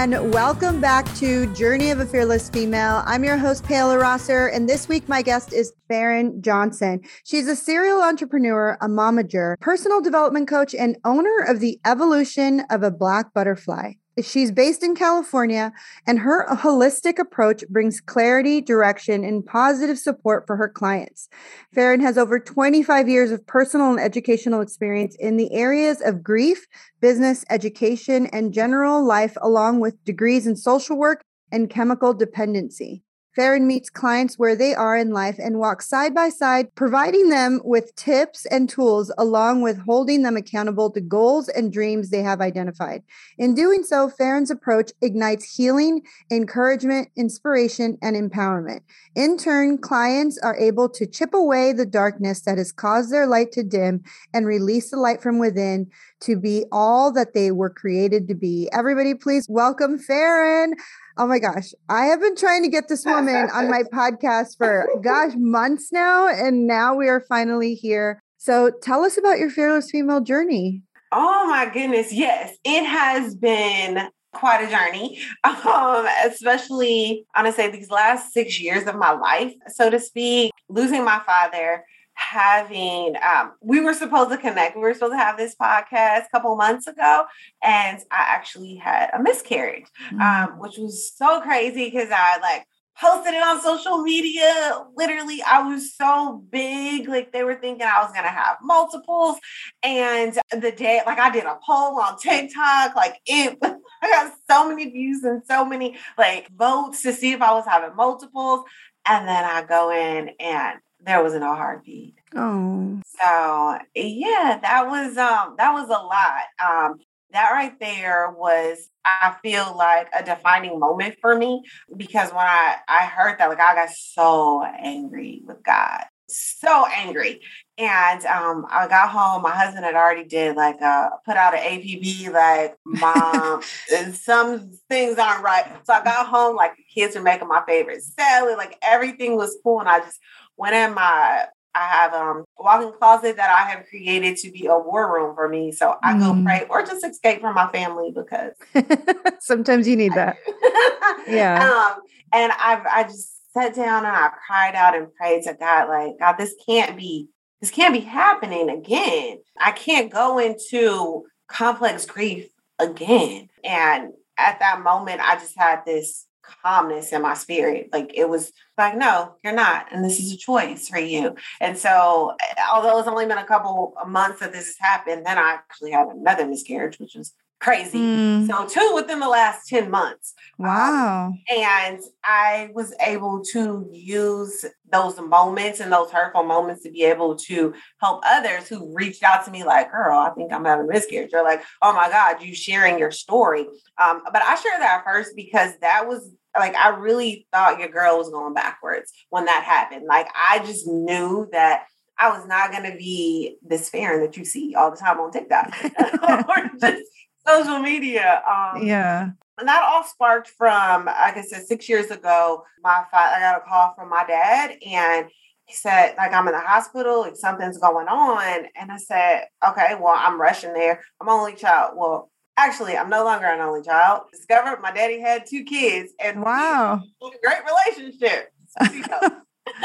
And welcome back to Journey of a Fearless Female. I'm your host, Paola Rosser, and this week my guest is Faren Johnson. She's a serial entrepreneur, a momager, personal development coach, and owner of the Evolution of a Black Butterfly. She's based in California, and her holistic approach brings clarity, direction, and positive support for her clients. Faren has over 25 years of personal and educational experience in the areas of grief, business, education, and general life, along with degrees in social work and chemical dependency. Faren meets clients where they are in life and walks side by side, providing them with tips and tools, along with holding them accountable to goals and dreams they have identified. In doing so, Faren's approach ignites healing, encouragement, inspiration, and empowerment. In turn, clients are able to chip away the darkness that has caused their light to dim and release the light from within to be all that they were created to be. Everybody, please welcome Faren. Oh my gosh. I have been trying to get this woman on my podcast for, gosh, months now. And now we are finally here. So tell us about your fearless female journey. Oh my goodness. Yes, it has been quite a journey, um, especially, I want to say, these last six years of my life, so to speak. Losing my father, having um, we were supposed to connect we were supposed to have this podcast a couple months ago and i actually had a miscarriage mm-hmm. um, which was so crazy because i like posted it on social media literally i was so big like they were thinking i was gonna have multiples and the day like i did a poll on tiktok like it i got so many views and so many like votes to see if i was having multiples and then i go in and there wasn't a heartbeat. Oh. So yeah, that was um that was a lot. Um that right there was I feel like a defining moment for me because when I I heard that like I got so angry with God. So angry. And um, I got home. My husband had already did like uh put out an APB like mom, some things aren't right. So I got home like the kids were making my favorite salad, like everything was cool, and I just went in my I have um, a walk-in closet that I have created to be a war room for me. So I mm. go pray or just escape from my family because sometimes you need that. yeah. Um, and I I just sat down and I cried out and prayed to God, like, God, this can't be, this can't be happening again. I can't go into complex grief again. And at that moment, I just had this calmness in my spirit. Like it was like, no, you're not. And this is a choice for you. And so, although it's only been a couple of months that this has happened, then I actually had another miscarriage, which was crazy. Mm. So two within the last 10 months. Um, wow. Um, and I was able to use those moments and those hurtful moments to be able to help others who reached out to me like, girl, I think I'm having a miscarriage. Or like, oh my God, you sharing your story. Um, but I share that first because that was like I really thought your girl was going backwards when that happened. Like I just knew that I was not going to be this Faren that you see all the time on TikTok or just social media. Um, yeah. And that all sparked from, like I said, six years ago. My father, I got a call from my dad, and he said, like, I'm in the hospital, like something's going on. And I said, okay, well, I'm rushing there. I'm only child. Well, actually, I'm no longer an only child. Discovered my daddy had two kids, and wow, great relationship. So,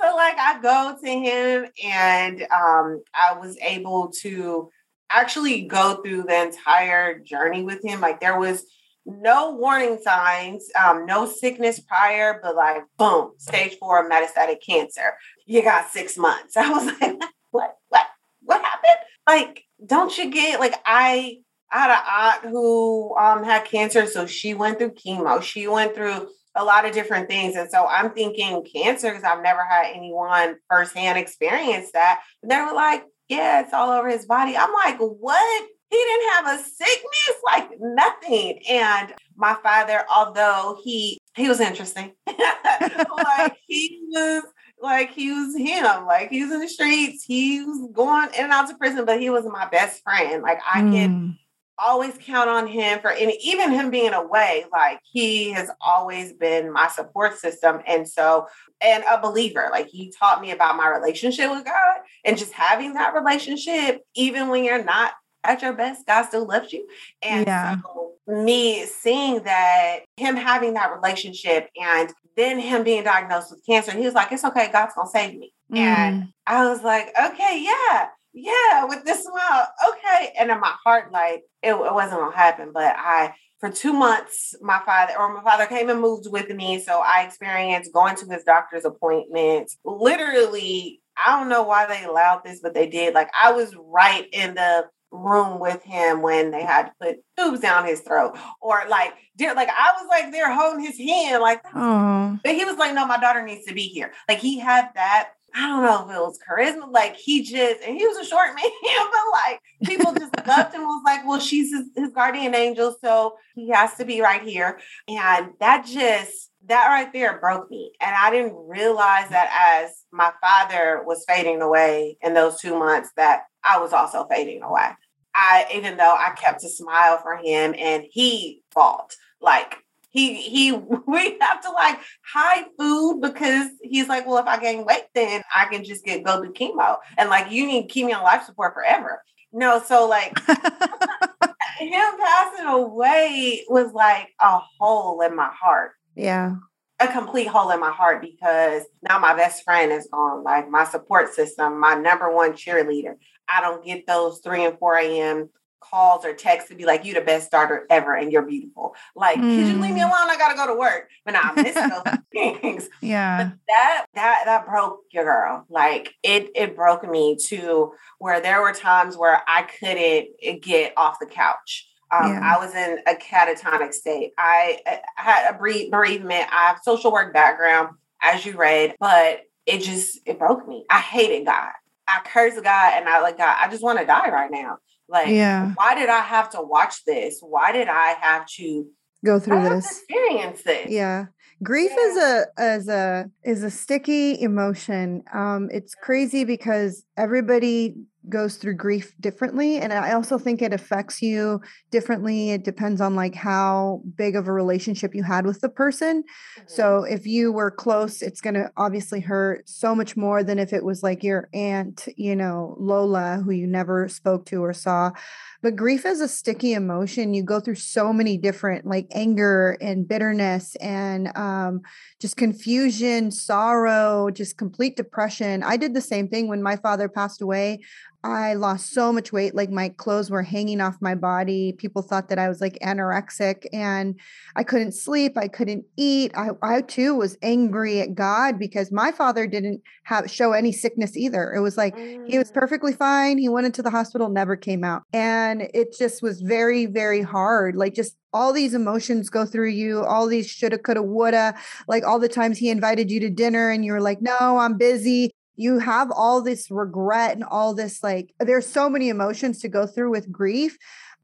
so like I go to him and um, I was able to actually go through the entire journey with him. Like there was no warning signs, um, no sickness prior, but like boom, stage four metastatic cancer. You got six months. I was like, what, what, what happened? Like, don't you get like I I had an aunt who um, had cancer, so she went through chemo. She went through a lot of different things, and so I'm thinking cancer because I've never had anyone firsthand experience that. And they were like, yeah, it's all over his body. I'm like, what? He didn't have a sickness, like nothing. And my father, although he he was interesting, like he was like he was him, like he was in the streets, he was going in and out to prison, but he was my best friend. Like I mm. can always count on him for any even him being away like he has always been my support system and so and a believer like he taught me about my relationship with god and just having that relationship even when you're not at your best, God still loves you. And yeah. so me seeing that, him having that relationship and then him being diagnosed with cancer, he was like, It's okay, God's gonna save me. Mm. And I was like, Okay, yeah, yeah, with this smile, okay. And in my heart, like it, it wasn't gonna happen, but I for two months, my father or my father came and moved with me. So I experienced going to his doctor's appointments. Literally, I don't know why they allowed this, but they did. Like I was right in the room with him when they had to put tubes down his throat or like like I was like there holding his hand like ah. but he was like no my daughter needs to be here like he had that I don't know if it was charisma. Like he just, and he was a short man, but like people just loved him. Was like, well, she's his, his, guardian angel, so he has to be right here. And that just, that right there broke me. And I didn't realize that as my father was fading away in those two months, that I was also fading away. I, even though I kept a smile for him, and he fought like he he we have to like hide food because he's like, well, if I gain weight, then I can just get go do chemo. And like you need me on life support forever. No, so like him passing away was like a hole in my heart. Yeah. A complete hole in my heart because now my best friend is gone. Like my support system, my number one cheerleader. I don't get those 3 and 4 a.m calls or texts to be like, you the best starter ever and you're beautiful. Like, mm. could you leave me mm. alone? I gotta go to work. But now I miss those things. Yeah. But that that that broke your girl. Like it it broke me to where there were times where I couldn't get off the couch. Um, yeah. I was in a catatonic state. I, I had a bereavement. I have social work background, as you read, but it just it broke me. I hated God. I curse God and I like God. I just want to die right now. Like, yeah. why did I have to watch this? Why did I have to go through this? experience this. Yeah. Grief yeah. is a is a is a sticky emotion. Um, it's crazy because everybody goes through grief differently and i also think it affects you differently. It depends on like how big of a relationship you had with the person. Mm-hmm. so if you were close it's going to obviously hurt so much more than if it was like your aunt you know lola who you never spoke to or saw. But grief is a sticky emotion. You go through so many different like anger and bitterness and um, just confusion sorrow just complete depression. I did the same thing when my father passed away I lost so much weight. Like my clothes were hanging off my body. People thought that I was like anorexic and I couldn't sleep. I couldn't eat. I, I too was angry at God because my father didn't have show any sickness either. It was like mm. he was mm. perfectly fine. He went into the hospital, never came out. And it just was very, very hard. Like just all these emotions go through you, all these shoulda, coulda, woulda, like all the times he invited you to dinner and you were like, no, I'm busy you have all this regret and all this like there's so many emotions to go through with grief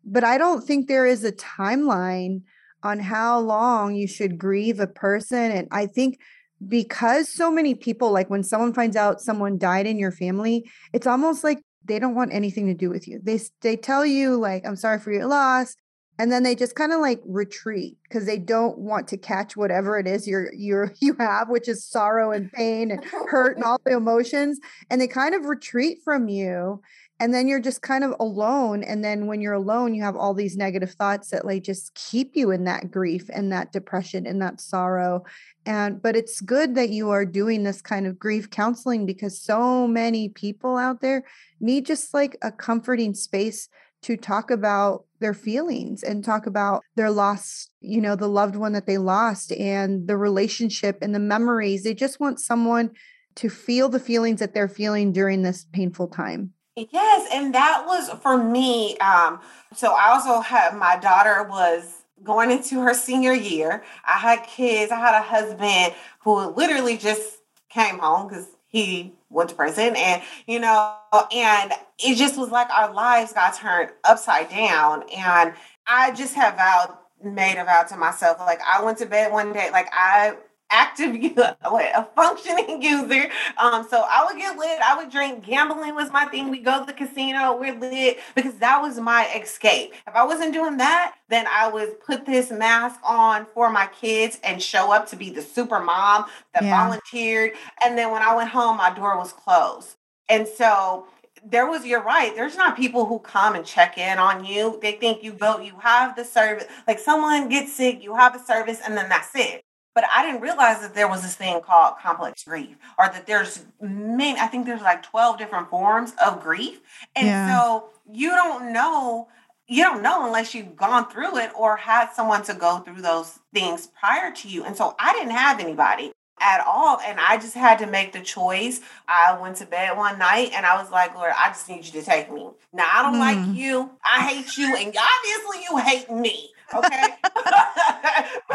but i don't think there is a timeline on how long you should grieve a person and i think because so many people like when someone finds out someone died in your family it's almost like they don't want anything to do with you. They they tell you like i'm sorry for your loss and then they just kind of like retreat because they don't want to catch whatever it is you're you're you have which is sorrow and pain and hurt and all the emotions and they kind of retreat from you and then you're just kind of alone and then when you're alone you have all these negative thoughts that like just keep you in that grief and that depression and that sorrow and but it's good that you are doing this kind of grief counseling because so many people out there need just like a comforting space to talk about their feelings and talk about their loss, you know, the loved one that they lost and the relationship and the memories. They just want someone to feel the feelings that they're feeling during this painful time. Yes, and that was for me. Um, so I also had my daughter was going into her senior year. I had kids. I had a husband who literally just came home because he went to prison and you know and it just was like our lives got turned upside down. And i just have vowed made a vow to myself like i went to bed one day like i active a functioning user. Um, so I would get lit. I would drink. Gambling was my thing. We go to the casino. We're lit because that was my escape. If I wasn't doing that, then I would put this mask on for my kids and show up to be the super mom that yeah. volunteered. And then when I went home, my door was closed. And so there was you're right there's not people who come and check in on you they think you go you have the service like someone gets sick you have a service and then that's it but i didn't realize that there was this thing called complex grief or that there's main i think there's like 12 different forms of grief and yeah. so you don't know you don't know unless you've gone through it or had someone to go through those things prior to you and so i didn't have anybody at all. And I just had to make the choice. I went to bed one night and I was like, Lord, I just need you to take me. Now, I don't mm. like you. I hate you. And obviously, you hate me. Okay.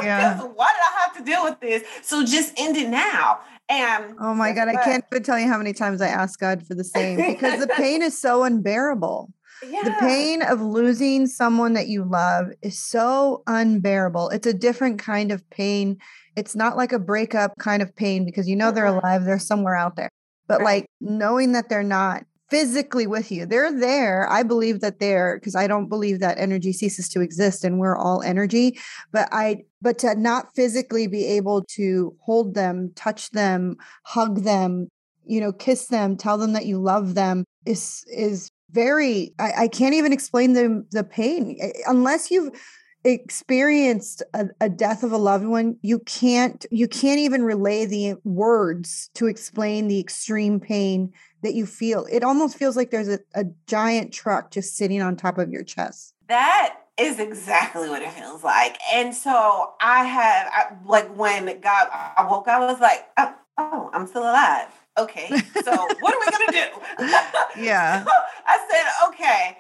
yeah. Why did I have to deal with this? So just end it now. And oh my God, what? I can't even tell you how many times I ask God for the same because the pain is so unbearable. Yeah. The pain of losing someone that you love is so unbearable. It's a different kind of pain it's not like a breakup kind of pain because you know they're alive, they're somewhere out there. But right. like knowing that they're not physically with you, they're there. I believe that they're because I don't believe that energy ceases to exist and we're all energy. But I, but to not physically be able to hold them, touch them, hug them, you know, kiss them, tell them that you love them is, is very, I, I can't even explain the, the pain eh, unless you've, experienced a, a, death of a loved one you can't you can't even relay the words to explain the extreme pain that you feel. It almost feels like there's a, a giant truck just sitting on top of your chest. That is exactly what it feels like. And so i have I, like when god i woke i was like oh, oh i'm still alive. Okay so what are we gonna do? Yeah. I said okay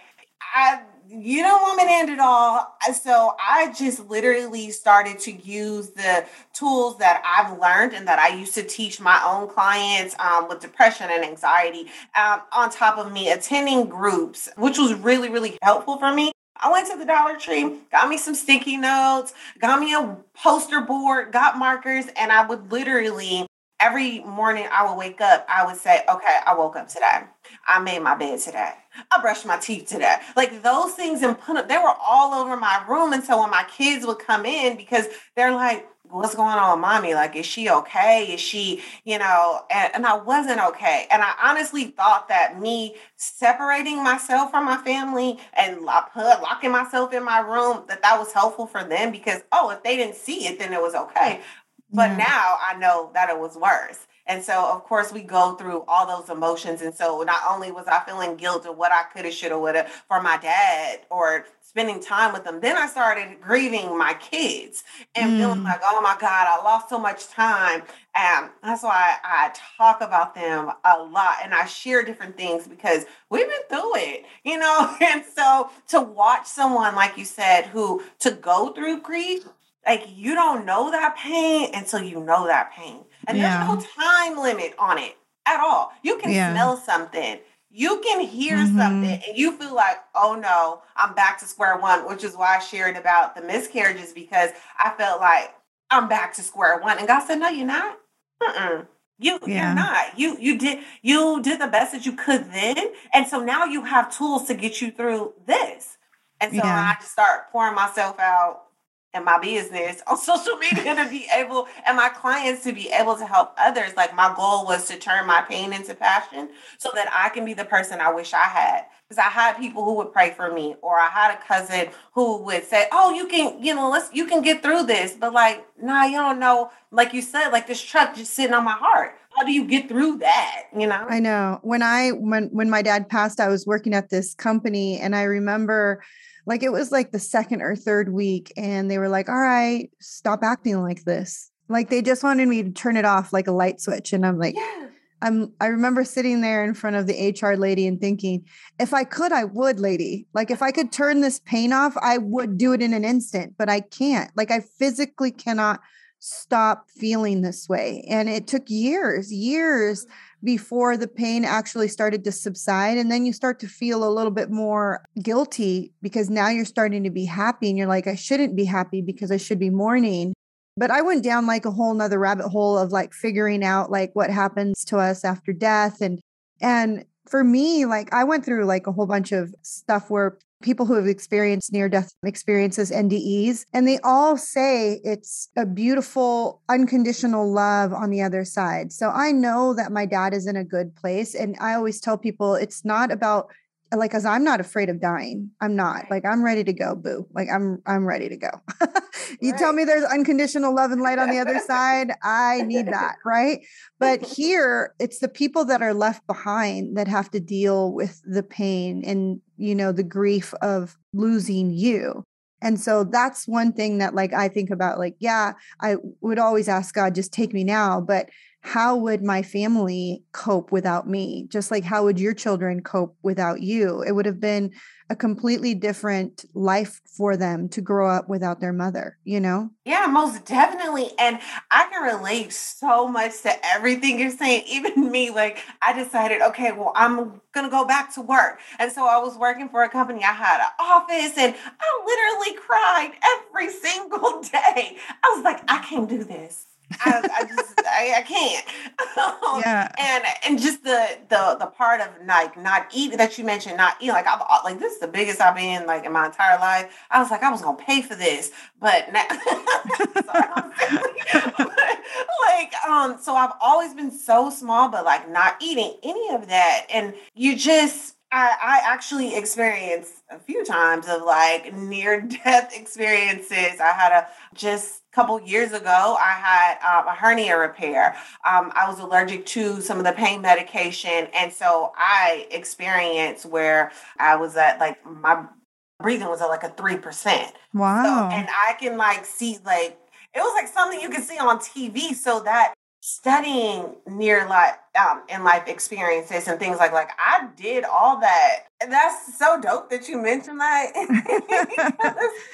i you don't want me to end it all. So I just literally started to use the tools that I've learned and that I used to teach my own clients um, with depression and anxiety, um, on top of me attending groups, which was really, really helpful for me. I went to the Dollar Tree, got me some sticky notes, got me a poster board, got markers, and I would literally every morning I would wake up, I would say, okay, I woke up today. I made my bed today. I brushed my teeth today. Like those things and put up, they were all over my room. And so when my kids would come in, because they're like, what's going on mommy? Like, is she okay? Is she, you know, and, and I wasn't okay. And I honestly thought that me separating myself from my family and locking myself in my room, that that was helpful for them because, oh, if they didn't see it, then it was okay. But yeah. now I know that it was worse. And so, of course, we go through all those emotions. And so, not only was I feeling guilt of what I could have, should have, would have for my dad or spending time with them, then I started grieving my kids and mm. feeling like, oh my God, I lost so much time. And that's why I talk about them a lot and I share different things because we've been through it, you know? And so, to watch someone, like you said, who to go through grief like you don't know that pain until you know that pain. And yeah. there's no time limit on it at all. You can yeah. smell something. You can hear mm-hmm. something and you feel like, oh no, I'm back to square one, which is why I shared about the miscarriages because I felt like I'm back to square one. And God said, no, you're not. Mm-mm. You yeah. you're not. You you did you did the best that you could then. And so now you have tools to get you through this. And so yeah. I just start pouring myself out and my business on social media to be able and my clients to be able to help others. Like my goal was to turn my pain into passion so that I can be the person I wish I had. Because I had people who would pray for me, or I had a cousin who would say, Oh, you can, you know, let's you can get through this. But like, nah, you don't know, like you said, like this truck just sitting on my heart. How do you get through that? You know? I know. When I when when my dad passed, I was working at this company and I remember like it was like the second or third week and they were like all right stop acting like this. Like they just wanted me to turn it off like a light switch and i'm like yeah. i'm i remember sitting there in front of the hr lady and thinking if i could i would lady. Like if i could turn this pain off i would do it in an instant but i can't. Like i physically cannot stop feeling this way and it took years years mm-hmm. before the pain actually started to subside. And then you start to feel a little bit more guilty because now you're starting to be happy and you're like, I shouldn't be happy because I should be mourning. But I went down like a whole nother rabbit hole of like figuring out like what happens to us after death and and for me, like I went through like a whole bunch of stuff where people who have experienced near death experiences, NDEs, and they all say it's a beautiful, unconditional love on the other side. So I know that my dad is in a good place. And I always tell people it's not about like as i'm not afraid of dying. I'm not. Like i'm ready to go boo. Like i'm i'm ready to go. You right. tell me there's unconditional love and light on the other side i need that right? But here it's the people that are left behind that have to deal with the pain and you know the grief of losing you. And so that's one thing that like i think about like yeah i would always ask god just take me now but how would my family cope without me? Just like how would your children cope without you? It would have been a completely different life for them to grow up without their mother, you know? Yeah, most definitely. And I can relate so much to everything you're saying. Even me, like, I decided, okay, well, I'm going to go back to work. And so I was working for a company. I had an office and I literally cried every single day. I was like, I can't do this. I, I just I, I can't. yeah. And and just the the the part of like not eating that you mentioned, not eating like I've like this is the biggest I've been like in my entire life. I was like I was gonna pay for this, but now like um so I've always been so small, but like not eating any of that, and you just I, I actually experienced a few times of like near death experiences. I had a just couple years ago, I had um, a hernia repair. Um, I was allergic to some of the pain medication. And so I experienced where I was at like my breathing was at like a 3%. Wow. So, and I can like see like, it was like something you could see on TV. So that studying near life um in life experiences and things like like I did all that. And that's so dope that you mentioned that.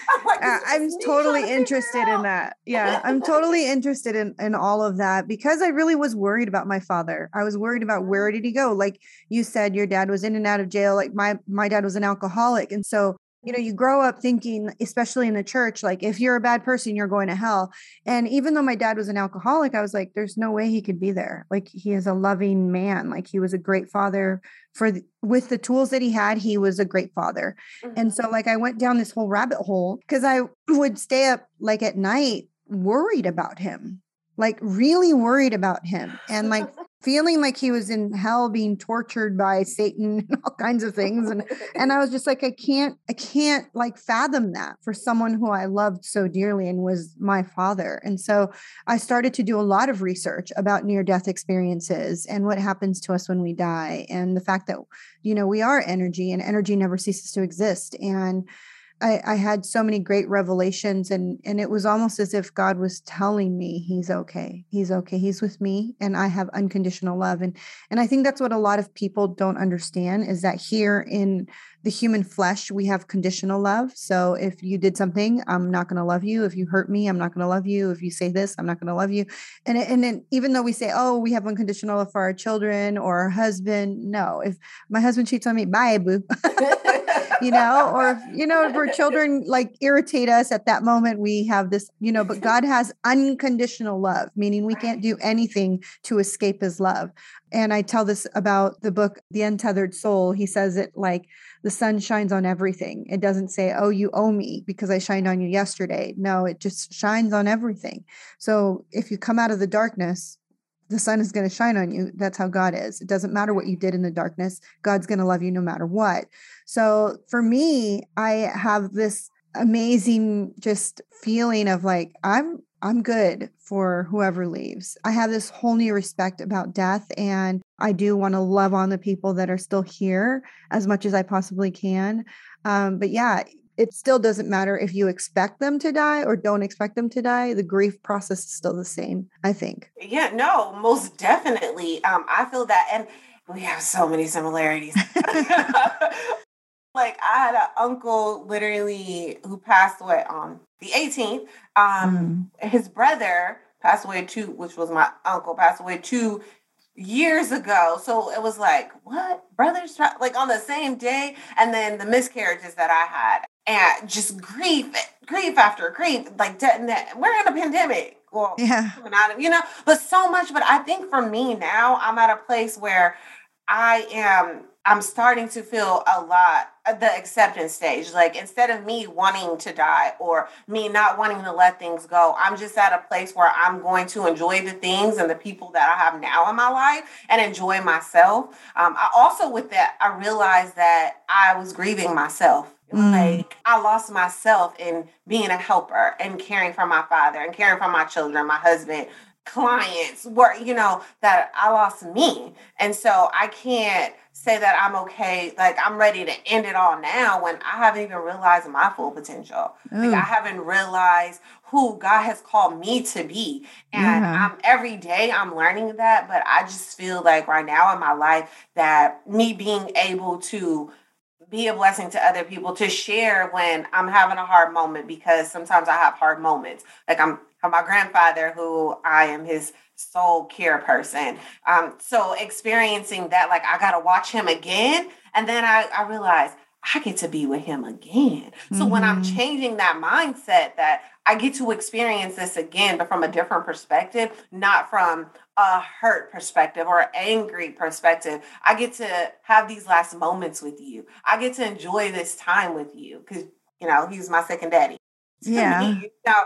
I'm, like, uh, I'm totally interested in that. Yeah, I'm totally interested in in all of that because I really was worried about my father. I was worried about where mm-hmm. did he go? Like you said your dad was in and out of jail. Like my my dad was an alcoholic and so you know you grow up thinking especially in the church like if you're a bad person you're going to hell. And even though my dad was an alcoholic i was like there's no way he could be there. Like he is a loving man. Like he was a great father for the, with the tools that he had he was a great father. Mm-hmm. and so like i went down this whole rabbit hole because i would stay up like at night worried about him like really worried about him. And like feeling like he was in hell being tortured by satan and all kinds of things. And and i was just like i can't i can't like fathom that for someone who i loved so dearly and was my father. And so i started to do a lot of research about near death experiences and what happens to us when we die and the fact that you know we are energy and energy never ceases to exist. And I, I had so many great revelations and and it was almost as if God was telling me he's okay. He's okay. He's with me and I have unconditional love. And and I think that's what a lot of people don't understand is that here in the human flesh, we have conditional love. So if you did something, I'm not going to love you. If you hurt me, I'm not going to love you. If you say this, I'm not going to love you. And and then even though we say, oh, we have unconditional love for our children or our husband, no. If my husband cheats on me, bye, boo. you know, or you know, if our children like irritate us at that moment, we have this, you know, but God has unconditional love, meaning we can't do anything to escape his love. And I tell this about the book, The Untethered Soul. He says it like the sun shines on everything. It doesn't say, oh, you owe me because I shined on you yesterday. No, it just shines on everything. So if you come out of the darkness, the sun is going to shine on you. That's how God is. It doesn't matter what you did in the darkness, God's going to love you no matter what. So for me, I have this amazing just feeling of like, I'm I'm good for whoever leaves. I have this whole new respect about death, and I do want to love on the people that are still here as much as I possibly can. Um, but yeah, it still doesn't matter if you expect them to die or don't expect them to die. The grief process is still the same, I think. Yeah, no, most definitely. Um, I feel that, and we have so many similarities. like I had an uncle literally who passed away on the 18th. Um, mm. his brother passed away too, which was my uncle, passed away two years ago. So it was like, what brothers like on the same day, and then the miscarriages that I had and just grief, grief after grief. Like we're in a pandemic. Well, yeah, coming out of you know, but so much. But I think for me now, I'm at a place where I am I'm starting to feel a lot the acceptance stage. Like instead of me wanting to die or me not wanting to let things go, I'm just at a place where I'm going to enjoy the things and the people that I have now in my life and enjoy myself. Um, I also, with that, I realized that I was grieving myself. Mm. Like I lost myself in being a helper and caring for my father and caring for my children, my husband, clients were, you know, that I lost me. And so I can't say that I'm okay, like I'm ready to end it all now when I haven't even realized my full potential. Ooh. Like I haven't realized who God has called me to be. And yeah. I'm every day I'm learning that, but I just feel like right now in my life that me being able to be a blessing to other people to share when I'm having a hard moment because sometimes I have hard moments. Like I'm my grandfather who I am his soul care person. Um, so experiencing that, like I gotta watch him again, and then I, I realized I get to be with him again. So mm-hmm. when I'm mm-hmm. changing that mindset that I get to experience this again, but from a different perspective, not from a hurt perspective or an angry perspective. I get to have these last moments with you. I get to enjoy this time with you because you know he's my second daddy. Yeah. Now,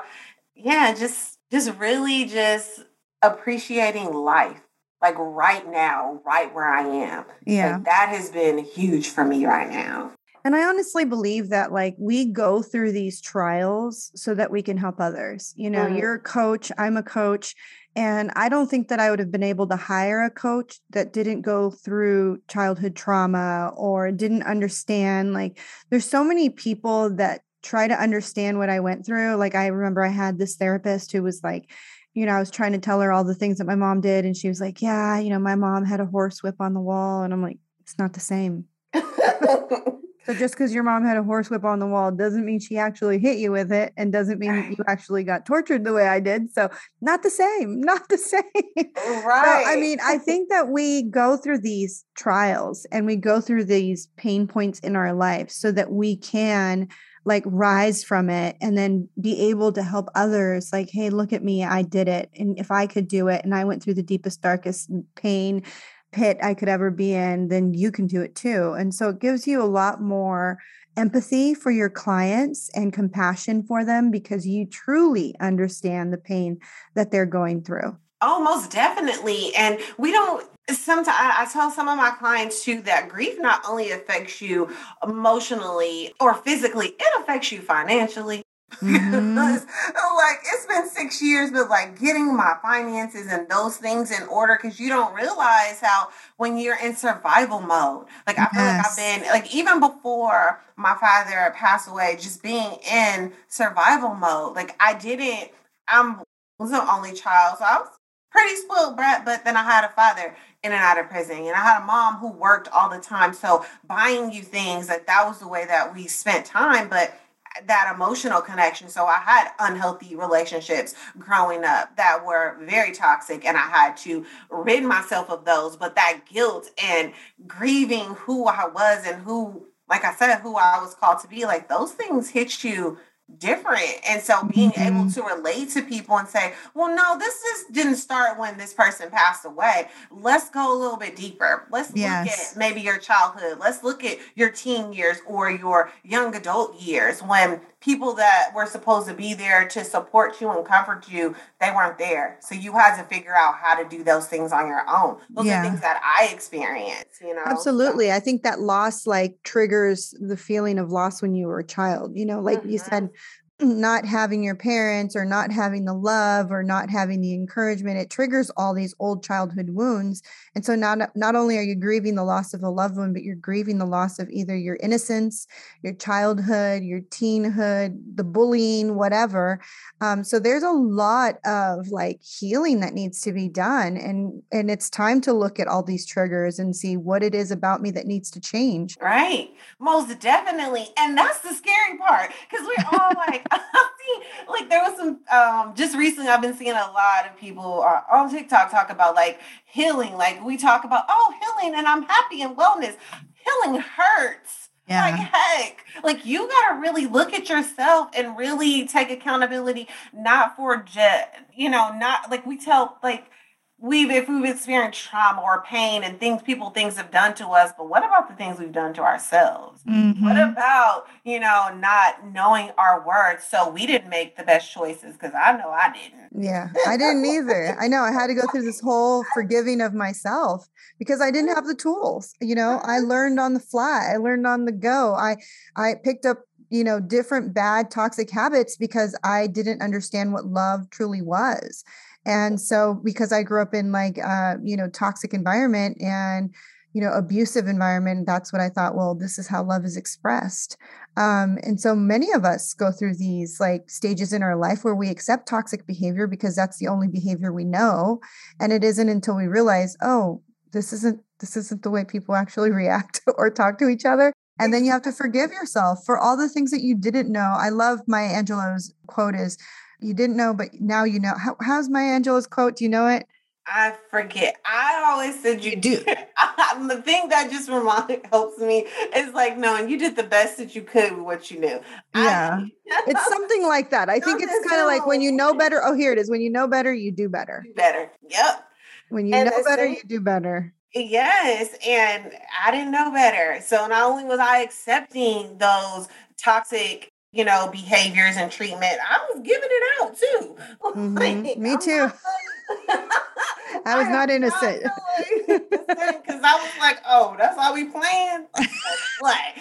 yeah, just just really just appreciating life like right now, right where I am. Yeah. Like, that has been huge for me right now. And I honestly believe that like we go through these trials so that we can help others. You know, mm-hmm. you're a coach, I'm a coach, and I don't think that I would have been able to hire a coach that didn't go through childhood trauma or didn't understand like there's so many people that try to understand what I went through. Like I remember I had this therapist who was like, you know, I was trying to tell her all the things that my mom did. And she was like, Yeah, you know, my mom had a horse whip on the wall. And I'm like, It's not the same. so just because your mom had a horse whip on the wall doesn't mean she actually hit you with it and doesn't mean right. you actually got tortured the way I did. So not the same, not the same. Right. So, I mean, I think that we go through these trials and we go through these pain points in our life so that we can like rise from it and then be able to help others like hey look at me i did it and if i could do it and i went through the deepest darkest mm, pain pit i could ever be in then you can do it too and so it gives you a lot more empathy for your clients and compassion for them because you truly understand the pain that they're going through Oh, most definitely. And we don't sometimes I, tell some of my clients too that grief not only affects you emotionally or physically, it affects you financially. Mm-hmm. like it's been six years, but like getting my finances and those things in order because you don't realize how when you're in survival mode. Like. I feel like I've been like even before my father passed away, just being in survival mode. Like I didn't. I'm was an only child, so I was pretty spoiled brat, but then I had a father in and out of prison, and I had a mom who worked all the time. So buying you things, like that was the way that we spent time, but that emotional connection. So I had unhealthy relationships growing up that were very toxic, and I had to rid myself of those. But that guilt and grieving who I was and who, like I said, who I was called to be, like those things hit you different and so being mm-hmm. able to relate to people and say well no this just didn't start when this person passed away let's go a little bit deeper let's yes. look at maybe your childhood let's look at your teen years or your young adult years when people that were supposed to be there to support you and comfort you they weren't there so you had to figure out how to do those things on your own those yeah. are things that i experienced you know absolutely so. i think that loss like triggers the feeling of loss when you were a child you know like mm-hmm. you said not having your parents or not having the love or not having the encouragement it triggers all these old childhood wounds. And so not not only are you grieving the loss of a loved one but you're grieving the loss of either your innocence your childhood your teenhood the bullying whatever. Um, so there's a lot of like healing that needs to be done and and it's time to look at all these triggers and see what it is about me that needs to change. Right. Most definitely. And that's the scary part because we're all like like there was some um just recently I've been seeing a lot of people uh, on TikTok talk about like healing. Like we talk about oh healing and I'm happy and wellness. Healing hurts. Yeah. Like heck, like you gotta really look at yourself and really take accountability, not for just you know, not like we tell like we've if we've experienced trauma or pain and things people things have done to us but what about the things we've done to ourselves? Mm-hmm. what about you know not knowing our words so we didn't make the best choices because i know i didn't. Yeah i didn't either. I know i had to go through this whole forgiving of myself because i didn't have the tools you know? I mm-hmm. learned on the fly i learned on the go. I i picked up you know different bad toxic habits because i didn't understand what love truly was and so because i grew up in like uh, you know toxic environment and you know abusive environment that's what i thought well this is how love is expressed. Um, and so many of us go through these like stages in our life where we accept toxic behavior because that's the only behavior we know. And it isn't until we realize oh this isn't this isn't the way people actually react or talk to each other. And then you have to forgive yourself for all the things that you didn't know. I love Maya Angelou's quote is you didn't know, but now you know. How, how's Maya Angelou's quote? Do you know it? I forget. I always said you do. the thing that just reminds helps me is like knowing you did the best that you could with what you knew. Yeah, I, it's something like that. I think it's kind of like when you know better. Oh, here it is. When you know better, you do better. Do better. Yep. When you and know better, same, you do better. Yes, and I didn't know better. So not only was I accepting those toxic you know, behaviors and treatment, I was giving it out too. Mm-hmm. like, Me too. I was I not innocent. Because I was like, oh, that's how we playing? like,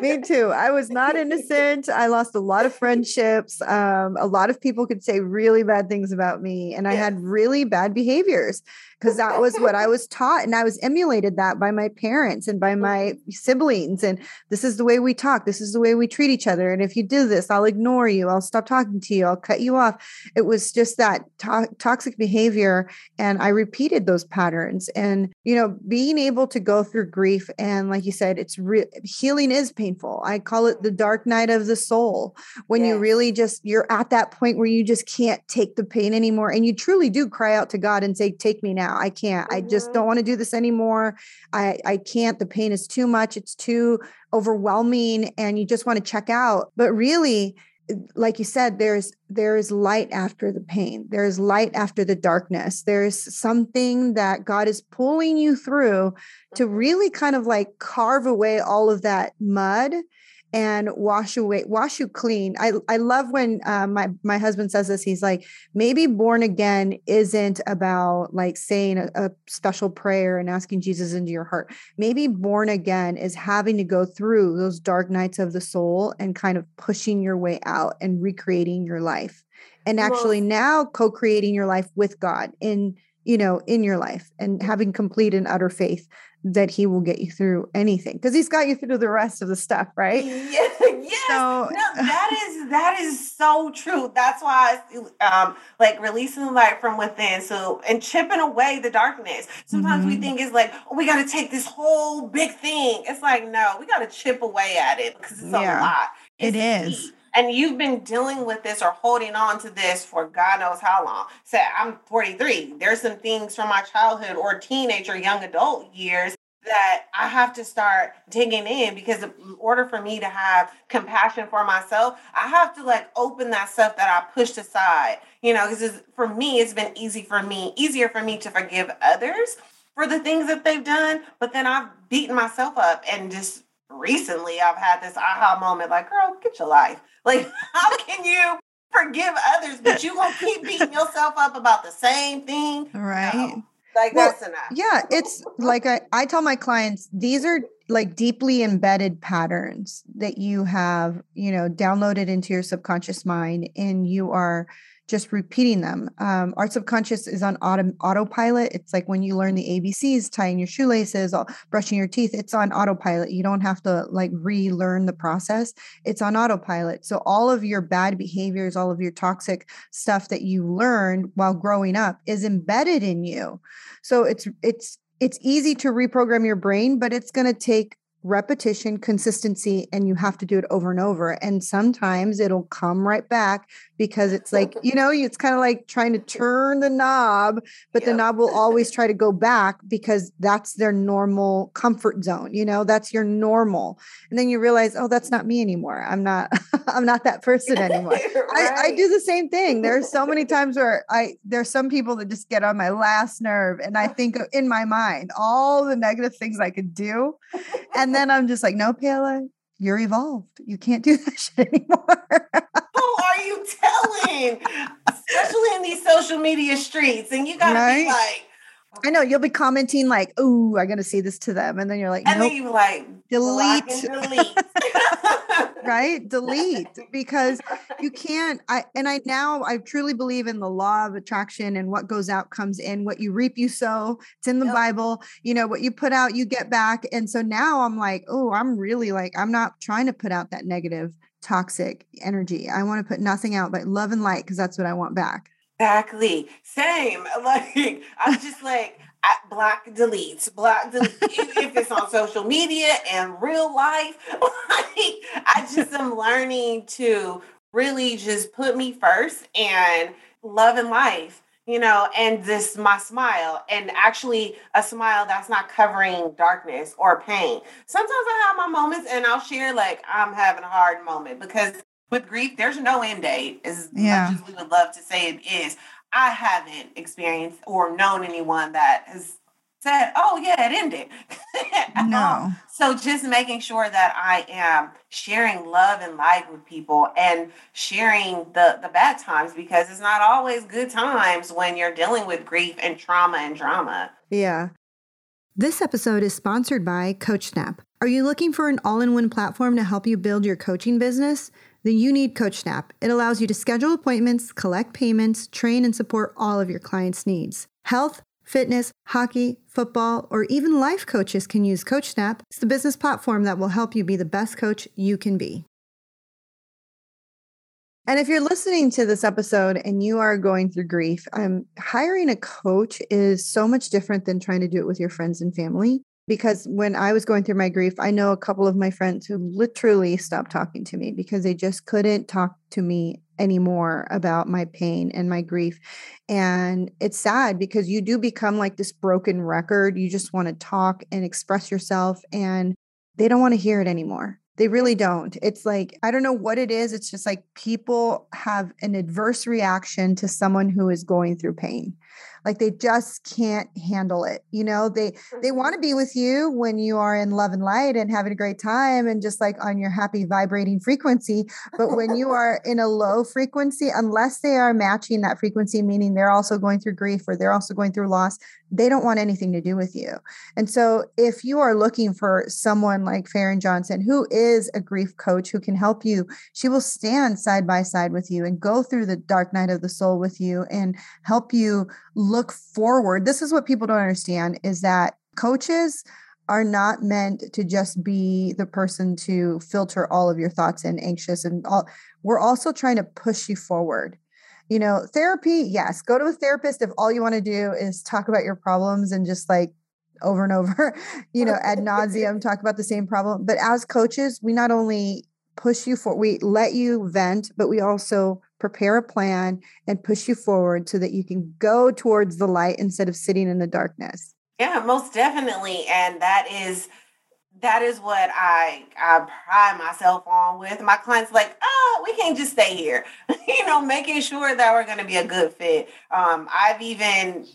Me too. I was not innocent. I lost a lot of friendships. Um, a lot of people could say really bad things about me, and I had really bad behaviors because that was what I was taught. And I was emulated that by my parents and by my siblings. And this is the way we talk. This is the way we treat each other. And if you do this, I'll ignore you. I'll stop talking to you. I'll cut you off. It was just that to- toxic behavior. And I repeated those patterns. And, you know, being able to go through grief and, like you said, it's real healing is painful. I call it the dark night of the soul when you really just, you're at that point where you just can't take the pain anymore. And you truly do cry out to God and say, Take me now now. I can't. Mm-hmm. I just mm-hmm. don't want to do this anymore. I I can't. The pain is too much. It's too overwhelming and you just want to check out. But really, eh, like you said there's there is light after the pain there's light after the darkness there's something that god is pulling you through to mm-hmm. really kind of like carve away all of that mud and wash away, wash you clean. I, I love when uh, my, my husband says this. He's like, maybe born again isn't about like saying a, a special prayer and asking Jesus into your heart. Maybe born again is having to go through those dark nights of the soul and kind of pushing your way out and recreating your life and actually well, now co-creating your life with God in you know in your life and having complete and utter faith that he will get you through anything because he's got you through the rest of the stuff, right? Yeah, yes. So, no, that is that is so true. That's why um like releasing the light from within. So and chipping away the darkness. Sometimes mm-hmm. we think it's like, oh, we got to take this whole big thing. It's like, no, we got to chip away at it because it's yeah, a lot. It's it is. Deep and you've been dealing with this or holding on to this for God knows how long. Say, I'm 43. There's some things from my childhood or teenage or young adult years that I have to start digging in because in order for me to have compassion for myself, I have to like open that stuff that I pushed aside. You know, because for me, it's been easy for me, easier for me to forgive others for the things that they've done, but then I've beaten myself up and just recently I've had this aha moment like, girl, get your life. Like, how can you forgive others, but you gonna keep beating yourself up about the same thing? Right. No. Like well, that's enough. Yeah, it's like I, I tell my clients, these are like deeply embedded patterns that you have, you know, downloaded into your subconscious mind and you are just repeating them. Um, our subconscious is on auto, autopilot. It's like when you learn the ABCs, tying your shoelaces, brushing your teeth, it's on autopilot. You don't have to like relearn the process. It's on autopilot. So all of your bad behaviors, all of your toxic stuff that you learned while growing up is embedded in you. So it's it's it's easy to reprogram your brain, but it's going to take repetition, consistency, and you have to do it over and over. And sometimes it'll come right back because it's like, you know, it's kind of like trying to turn the knob, but yep. the knob will always try to go back because that's their normal comfort zone. You know, that's your normal. And then you realize, oh, that's not me anymore. I'm not, I'm not that person anymore. right. I, I do the same thing. There's so many times where I, there's some people that just get on my last nerve. And I think in my mind, all the negative things I could do. And then I'm just like, no, Paola, you're evolved. You can't do that shit anymore. Who are you telling? Especially in these social media streets. And you gotta right? be like, I know you'll be commenting like, "Oh, I'm gonna say this to them," and then you're like, and nope. then you like delete, delete. right? Delete because you can't. I and I now I truly believe in the law of attraction and what goes out comes in. What you reap, you sow. It's in the yep. Bible. You know what you put out, you get back. And so now I'm like, oh, I'm really like, I'm not trying to put out that negative, toxic energy. I want to put nothing out but love and light because that's what I want back. Exactly. Same. Like I'm just like block deletes, block delete if it's on social media and real life. Like I just am learning to really just put me first and love and life, you know, and this my smile and actually a smile that's not covering darkness or pain. Sometimes I have my moments and I'll share like I'm having a hard moment because with grief, there's no end date as yeah. much as we would love to say it is. I haven't experienced or known anyone that has said, "Oh yeah, it ended." no. so just making sure that I am sharing love and light with people and sharing the the bad times because it's not always good times when you're dealing with grief and trauma and drama. Yeah. This episode is sponsored by CoachSnap. Are you looking for an all-in-one platform to help you build your coaching business? Then you need CoachSnap. It allows you to schedule appointments, collect payments, train and support all of your clients' needs. Health fitness, hockey, football, or even life coaches can use CoachSnap. It's the business platform that will help you be the best coach you can be. And if you're listening to this episode and you are going through grief, um, hiring a coach is so much different than trying to do it with your friends and family. Because when I was going through my grief, I know a couple of my friends who literally stopped talking to me because they just couldn't talk to me anymore about my pain and my grief. And it's sad because you do become like this broken record. You just want to talk and express yourself, and they don't want to hear it anymore. They really don't. It's like, I don't know what it is. It's just like people have an adverse reaction to someone who is going through pain like they just can't handle it you know? They they want to be with you when you are in love and light and having a great time and just like on your happy vibrating frequency but when you are in a low frequency unless they are matching that frequency meaning they're also going through grief or they're also going through loss they don't want anything to do with you. And so if you are looking for someone like Faren Johnson who is a grief coach who can help you she will stand side by side with you and go through the dark night of the soul with you and help you look forward. This is what people don't understand is that coaches are not meant to just be the person to filter all of your thoughts and anxious and all we're also trying to push you forward you know therapy yes go to a therapist if all you want to do is talk about your problems and just like over and over you know ad nauseum talk about the same problem but as coaches we not only push you for we let you vent but we also prepare a plan and push you forward so that you can go towards the light instead of sitting in the darkness yeah most definitely and that is that is what I I pride myself on with my clients. Like, oh, we can't just stay here. you know, making sure that we're going to be a good fit. Um, I've even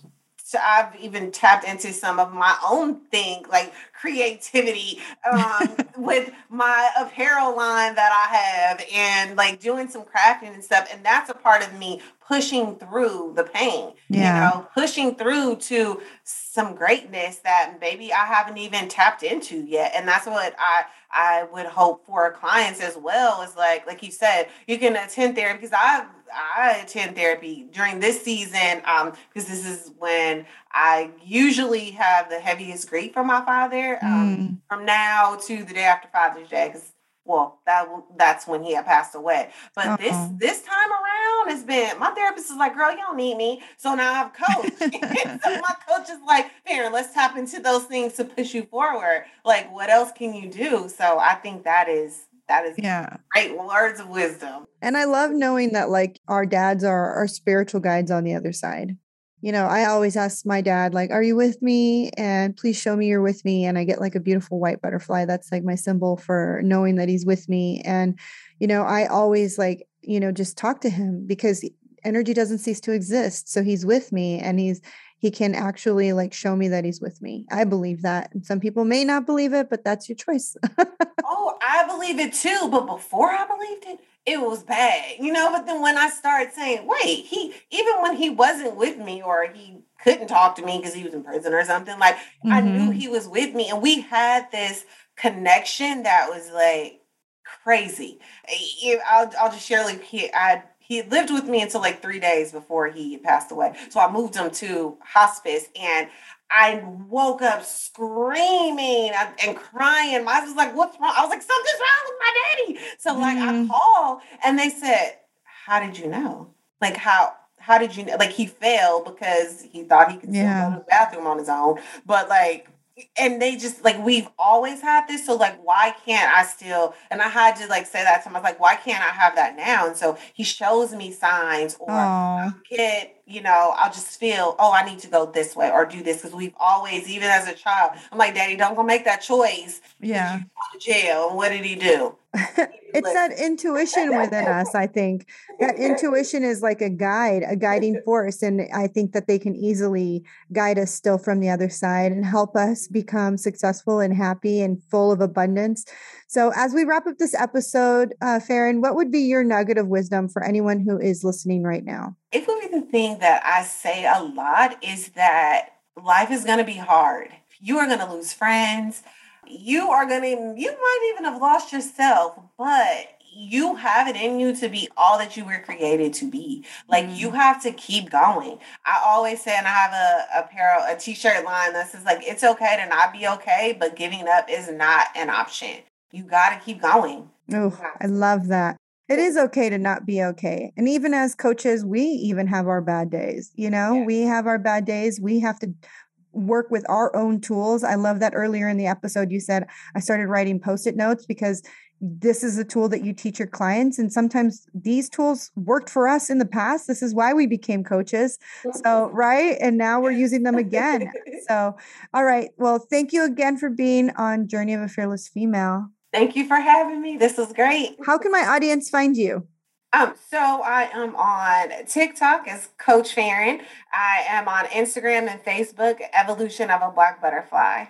I've even tapped into some of my own thing, like creativity um, with my apparel line that I have and like doing some crafting and stuff. And that's a part of me pushing through the pain, yeah. you know, pushing through to some greatness that maybe I haven't even tapped into yet. And that's what I I would hope for clients as well is like like you said, you can attend therapy because I I attend therapy during this season um because this is when I usually have the heaviest grief for my father um, mm. from now to the day after Father's Day because well, that that's when he had passed away. But uh this this time around, it's been my therapist is like, "Girl, you don't need me." So now I have coach. so my coach is like, "Fair, let's tap into those things to push you forward. Like, what else can you do?" So I think that is that is yeah great words of wisdom. And I love knowing that like our dads are our spiritual guides on the other side you know, I always ask my dad, like, are you with me? And please show me you're with me. And I get like a beautiful white butterfly. That's like my symbol for knowing that he's with me. And, you know, I always like, you know, just talk to him because energy doesn't cease to exist. So he's with me and he's, he can actually like show me that he's with me. I believe that. And some people may not believe it, but that's your choice. oh, I believe it too. But before I believed it, it was bad, you know. But then when I started saying, wait, he even when he wasn't with me or he couldn't talk to me because he was in prison or something, like mm-hmm. I knew mm-hmm. he was with me, and we had this connection that was like crazy. I'll I'll just share like he I he lived with me until like three days before he passed away. So I moved him to hospice and I woke up screaming and crying. My husband was like, What's wrong? I was like, Something's wrong with my daddy. So, like, mm-hmm. I called and they said, How did you know? Like, how? How did you know? Like he fell because he thought he could yeah. go to the bathroom on his own. But like and they just like we've always had this so like why can't i still and i had to like say that to him i was like why can't i have that now and so he shows me signs or Aww. get you know i'll just feel oh i need to go this way or do this because we've always even as a child i'm like daddy don't go make that choice. Yeah. To jail. And what did he do? It's that intuition within us i think. That intuition is like a guide a guiding force and i think that they can easily guide us still from the other side and help us become successful and happy and full of abundance. So as we wrap up this episode uh, Faren what would be your nugget of wisdom for anyone who is listening right now it would be the thing that i say a lot is that life is going to be hard you are going to lose friends you are going to, you might even have lost yourself, but you have it in you to be all that you were created to be. Like you mm. have to keep going. I always say, and I have a apparel, a t-shirt line that says like, it's okay to not be okay, but giving up is not an option. You got to keep going. Oh, I love that. It is okay to not be okay. And even as coaches, we even have our bad days. You know, yeah. we have our bad days. We have to work with our own tools. I love that earlier in the episode you said I started writing post-it notes because this is a tool that you teach your clients and sometimes these tools worked for us in the past this is why we became coaches so right and now we're using them again so all right well thank you again for being on journey of a fearless female thank you for having me this is great how can my audience find you um, so I am on TikTok as Coach Faren. I am on Instagram and Facebook, Evolution of a Black Butterfly.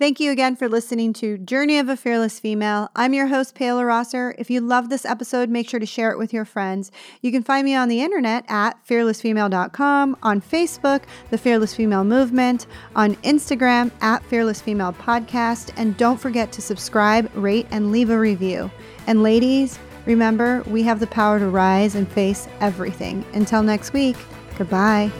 Thank you again for listening to Journey of a Fearless Female. I'm your host, Paola Rosser. If you love this episode, make sure to share it with your friends. You can find me on the internet at fearlessfemale.com, on Facebook, The Fearless Female Movement, on Instagram at Fearless Female Podcast, and don't forget to subscribe, rate, and leave a review. And ladies, Remember, we have the power to rise and face everything. Until next week, goodbye.